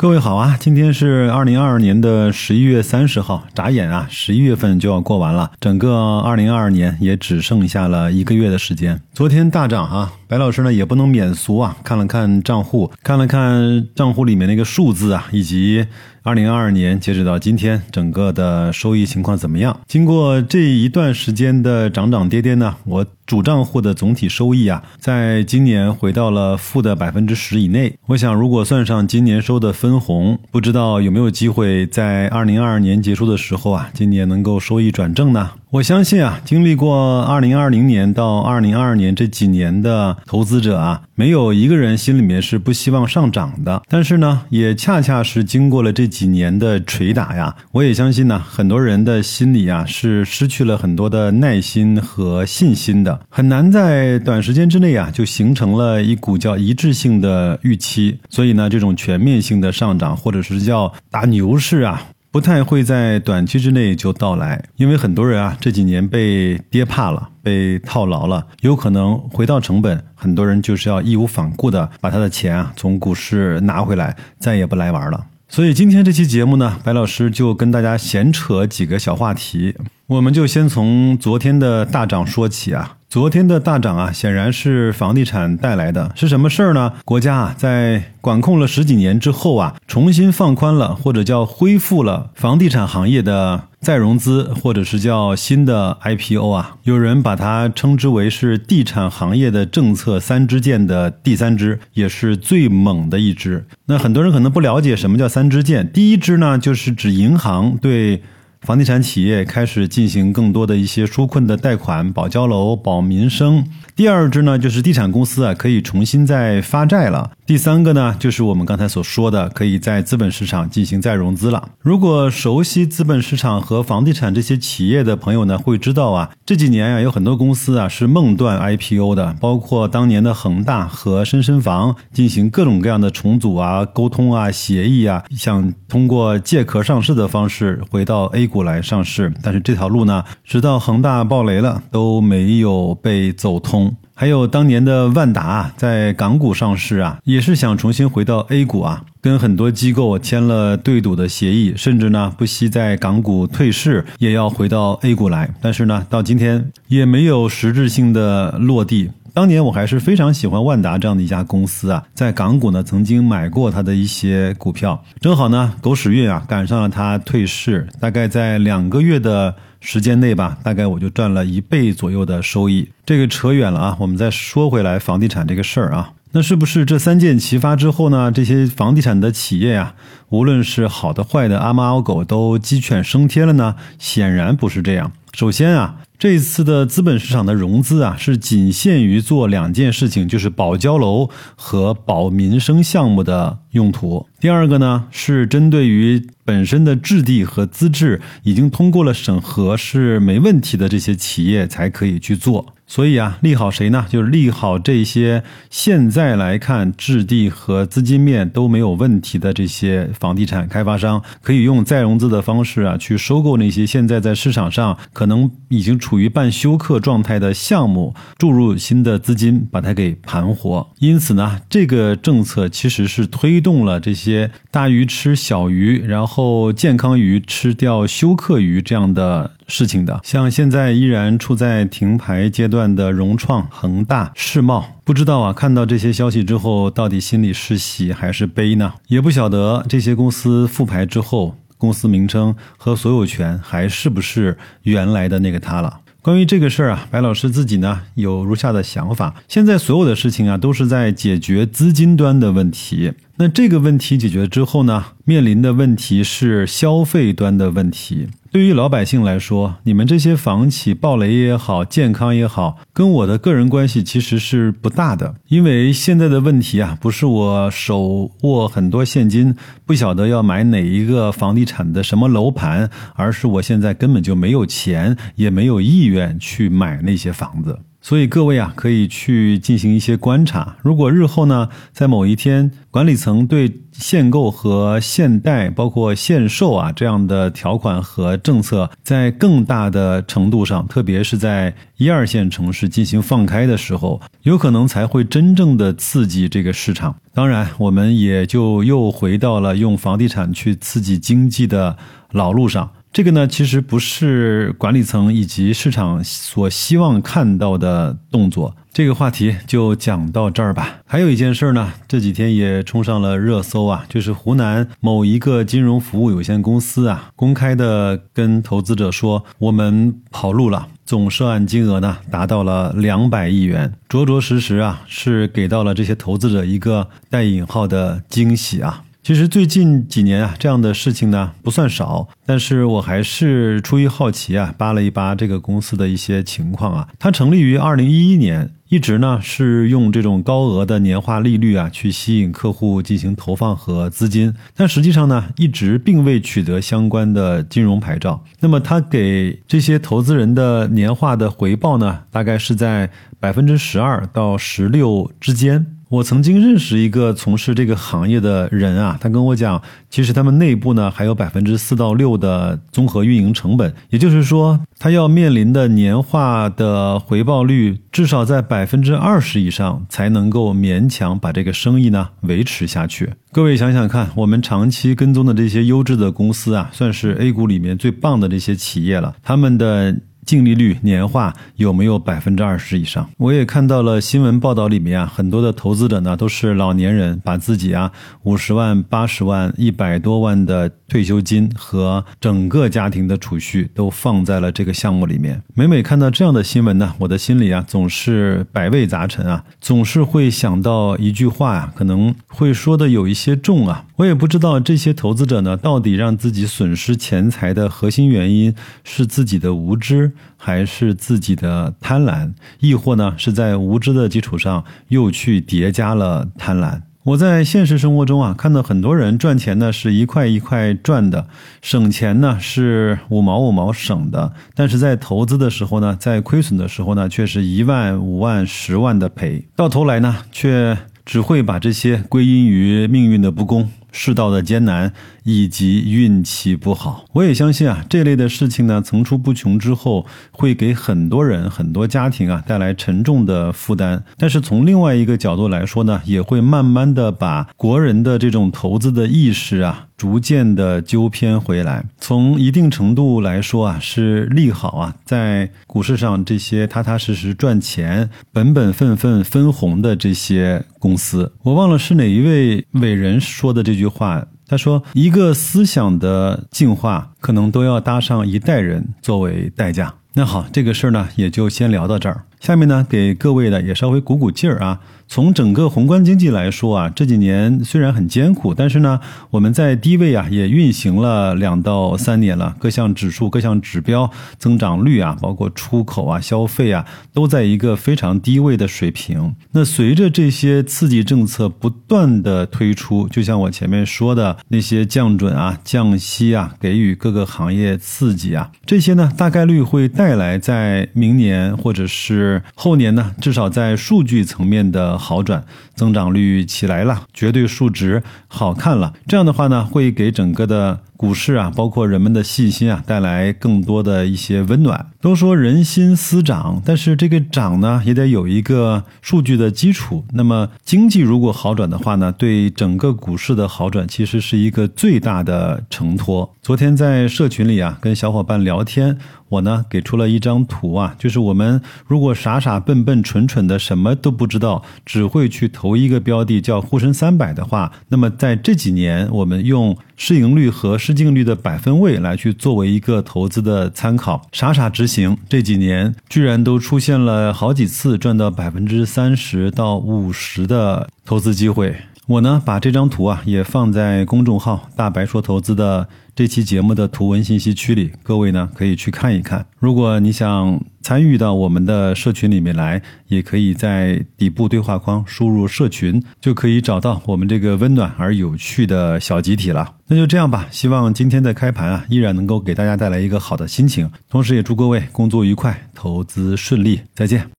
各位好啊，今天是二零二二年的十一月三十号，眨眼啊，十一月份就要过完了，整个二零二二年也只剩下了一个月的时间。昨天大涨啊，白老师呢也不能免俗啊，看了看账户，看了看账户里面那个数字啊，以及二零二二年截止到今天整个的收益情况怎么样？经过这一段时间的涨涨跌跌呢，我主账户的总体收益啊，在今年回到了负的百分之十以内。我想，如果算上今年收的分红，不知道有没有机会在二零二二年结束的时候啊，今年能够收益转正呢？我相信啊，经历过二零二零年到二零二二年这几年的投资者啊，没有一个人心里面是不希望上涨的。但是呢，也恰恰是经过了这几年的捶打呀，我也相信呢，很多人的心里啊是失去了很多的耐心和信心的，很难在短时间之内啊就形成了一股叫一致性的预期。所以呢，这种全面性的上涨或者是叫打牛市啊。不太会在短期之内就到来，因为很多人啊这几年被跌怕了，被套牢了，有可能回到成本，很多人就是要义无反顾的把他的钱啊从股市拿回来，再也不来玩了。所以今天这期节目呢，白老师就跟大家闲扯几个小话题，我们就先从昨天的大涨说起啊。昨天的大涨啊，显然是房地产带来的，是什么事儿呢？国家啊，在管控了十几年之后啊，重新放宽了，或者叫恢复了房地产行业的再融资，或者是叫新的 IPO 啊。有人把它称之为是地产行业的政策三支箭的第三支，也是最猛的一支。那很多人可能不了解什么叫三支箭，第一支呢，就是指银行对。房地产企业开始进行更多的一些纾困的贷款，保交楼、保民生。第二支呢，就是地产公司啊，可以重新再发债了。第三个呢，就是我们刚才所说的，可以在资本市场进行再融资了。如果熟悉资本市场和房地产这些企业的朋友呢，会知道啊，这几年啊，有很多公司啊是梦断 IPO 的，包括当年的恒大和深深房进行各种各样的重组啊、沟通啊、协议啊，想通过借壳上市的方式回到 A 股来上市，但是这条路呢，直到恒大爆雷了都没有被走通。还有当年的万达在港股上市啊，也是想重新回到 A 股啊，跟很多机构签了对赌的协议，甚至呢不惜在港股退市，也要回到 A 股来。但是呢，到今天也没有实质性的落地。当年我还是非常喜欢万达这样的一家公司啊，在港股呢曾经买过它的一些股票，正好呢狗屎运啊赶上了它退市，大概在两个月的。时间内吧，大概我就赚了一倍左右的收益。这个扯远了啊，我们再说回来房地产这个事儿啊，那是不是这三箭齐发之后呢？这些房地产的企业呀，无论是好的坏的，阿猫阿狗都鸡犬升天了呢？显然不是这样。首先啊。这次的资本市场的融资啊，是仅限于做两件事情，就是保交楼和保民生项目的用途。第二个呢，是针对于本身的质地和资质已经通过了审核是没问题的这些企业才可以去做。所以啊，利好谁呢？就是利好这些现在来看质地和资金面都没有问题的这些房地产开发商，可以用再融资的方式啊，去收购那些现在在市场上可能已经处于半休克状态的项目，注入新的资金，把它给盘活。因此呢，这个政策其实是推动了这些大鱼吃小鱼，然后健康鱼吃掉休克鱼这样的。事情的，像现在依然处在停牌阶段的融创、恒大、世茂，不知道啊，看到这些消息之后，到底心里是喜还是悲呢？也不晓得这些公司复牌之后，公司名称和所有权还是不是原来的那个他了。关于这个事儿啊，白老师自己呢有如下的想法：现在所有的事情啊，都是在解决资金端的问题。那这个问题解决之后呢，面临的问题是消费端的问题。对于老百姓来说，你们这些房企暴雷也好，健康也好，跟我的个人关系其实是不大的。因为现在的问题啊，不是我手握很多现金，不晓得要买哪一个房地产的什么楼盘，而是我现在根本就没有钱，也没有意愿去买那些房子。所以各位啊，可以去进行一些观察。如果日后呢，在某一天管理层对限购和限贷，包括限售啊这样的条款和政策，在更大的程度上，特别是在一二线城市进行放开的时候，有可能才会真正的刺激这个市场。当然，我们也就又回到了用房地产去刺激经济的老路上。这个呢，其实不是管理层以及市场所希望看到的动作。这个话题就讲到这儿吧。还有一件事呢，这几天也冲上了热搜啊，就是湖南某一个金融服务有限公司啊，公开的跟投资者说，我们跑路了，总涉案金额呢达到了两百亿元，着着实实啊是给到了这些投资者一个带引号的惊喜啊。其实最近几年啊，这样的事情呢不算少，但是我还是出于好奇啊，扒了一扒这个公司的一些情况啊。它成立于二零一一年，一直呢是用这种高额的年化利率啊去吸引客户进行投放和资金，但实际上呢一直并未取得相关的金融牌照。那么它给这些投资人的年化的回报呢，大概是在百分之十二到十六之间。我曾经认识一个从事这个行业的人啊，他跟我讲，其实他们内部呢还有百分之四到六的综合运营成本，也就是说，他要面临的年化的回报率至少在百分之二十以上，才能够勉强把这个生意呢维持下去。各位想想看，我们长期跟踪的这些优质的公司啊，算是 A 股里面最棒的这些企业了，他们的。净利率年化有没有百分之二十以上？我也看到了新闻报道里面啊，很多的投资者呢都是老年人，把自己啊五十万、八十万、一百多万的退休金和整个家庭的储蓄都放在了这个项目里面。每每看到这样的新闻呢，我的心里啊总是百味杂陈啊，总是会想到一句话呀，可能会说的有一些重啊。我也不知道这些投资者呢，到底让自己损失钱财的核心原因是自己的无知。还是自己的贪婪，亦或呢是在无知的基础上又去叠加了贪婪。我在现实生活中啊，看到很多人赚钱呢是一块一块赚的，省钱呢是五毛五毛省的，但是在投资的时候呢，在亏损的时候呢，却是一万五万十万的赔，到头来呢，却只会把这些归因于命运的不公。世道的艰难以及运气不好，我也相信啊，这类的事情呢层出不穷之后，会给很多人、很多家庭啊带来沉重的负担。但是从另外一个角度来说呢，也会慢慢的把国人的这种投资的意识啊。逐渐的纠偏回来，从一定程度来说啊，是利好啊，在股市上这些踏踏实实赚钱、本本分分分红的这些公司，我忘了是哪一位伟人说的这句话。他说：“一个思想的进化，可能都要搭上一代人作为代价。”那好，这个事儿呢，也就先聊到这儿。下面呢，给各位的也稍微鼓鼓劲儿啊。从整个宏观经济来说啊，这几年虽然很艰苦，但是呢，我们在低位啊也运行了两到三年了，各项指数、各项指标增长率啊，包括出口啊、消费啊，都在一个非常低位的水平。那随着这些刺激政策不断的推出，就像我前面说的那些降准啊、降息啊，给予各个行业刺激啊，这些呢，大概率会带来在明年或者是后年呢，至少在数据层面的。好转，增长率起来了，绝对数值好看了。这样的话呢，会给整个的。股市啊，包括人们的信心啊，带来更多的一些温暖。都说人心思涨，但是这个涨呢，也得有一个数据的基础。那么经济如果好转的话呢，对整个股市的好转，其实是一个最大的承托。昨天在社群里啊，跟小伙伴聊天，我呢给出了一张图啊，就是我们如果傻傻笨笨蠢蠢的什么都不知道，只会去投投一个标的叫沪深三百的话，那么在这几年，我们用市盈率和市净率的百分位来去作为一个投资的参考，傻傻执行，这几年居然都出现了好几次赚到百分之三十到五十的投资机会。我呢把这张图啊也放在公众号“大白说投资”的这期节目的图文信息区里，各位呢可以去看一看。如果你想参与到我们的社群里面来，也可以在底部对话框输入“社群”，就可以找到我们这个温暖而有趣的小集体了。那就这样吧，希望今天的开盘啊依然能够给大家带来一个好的心情，同时也祝各位工作愉快，投资顺利。再见。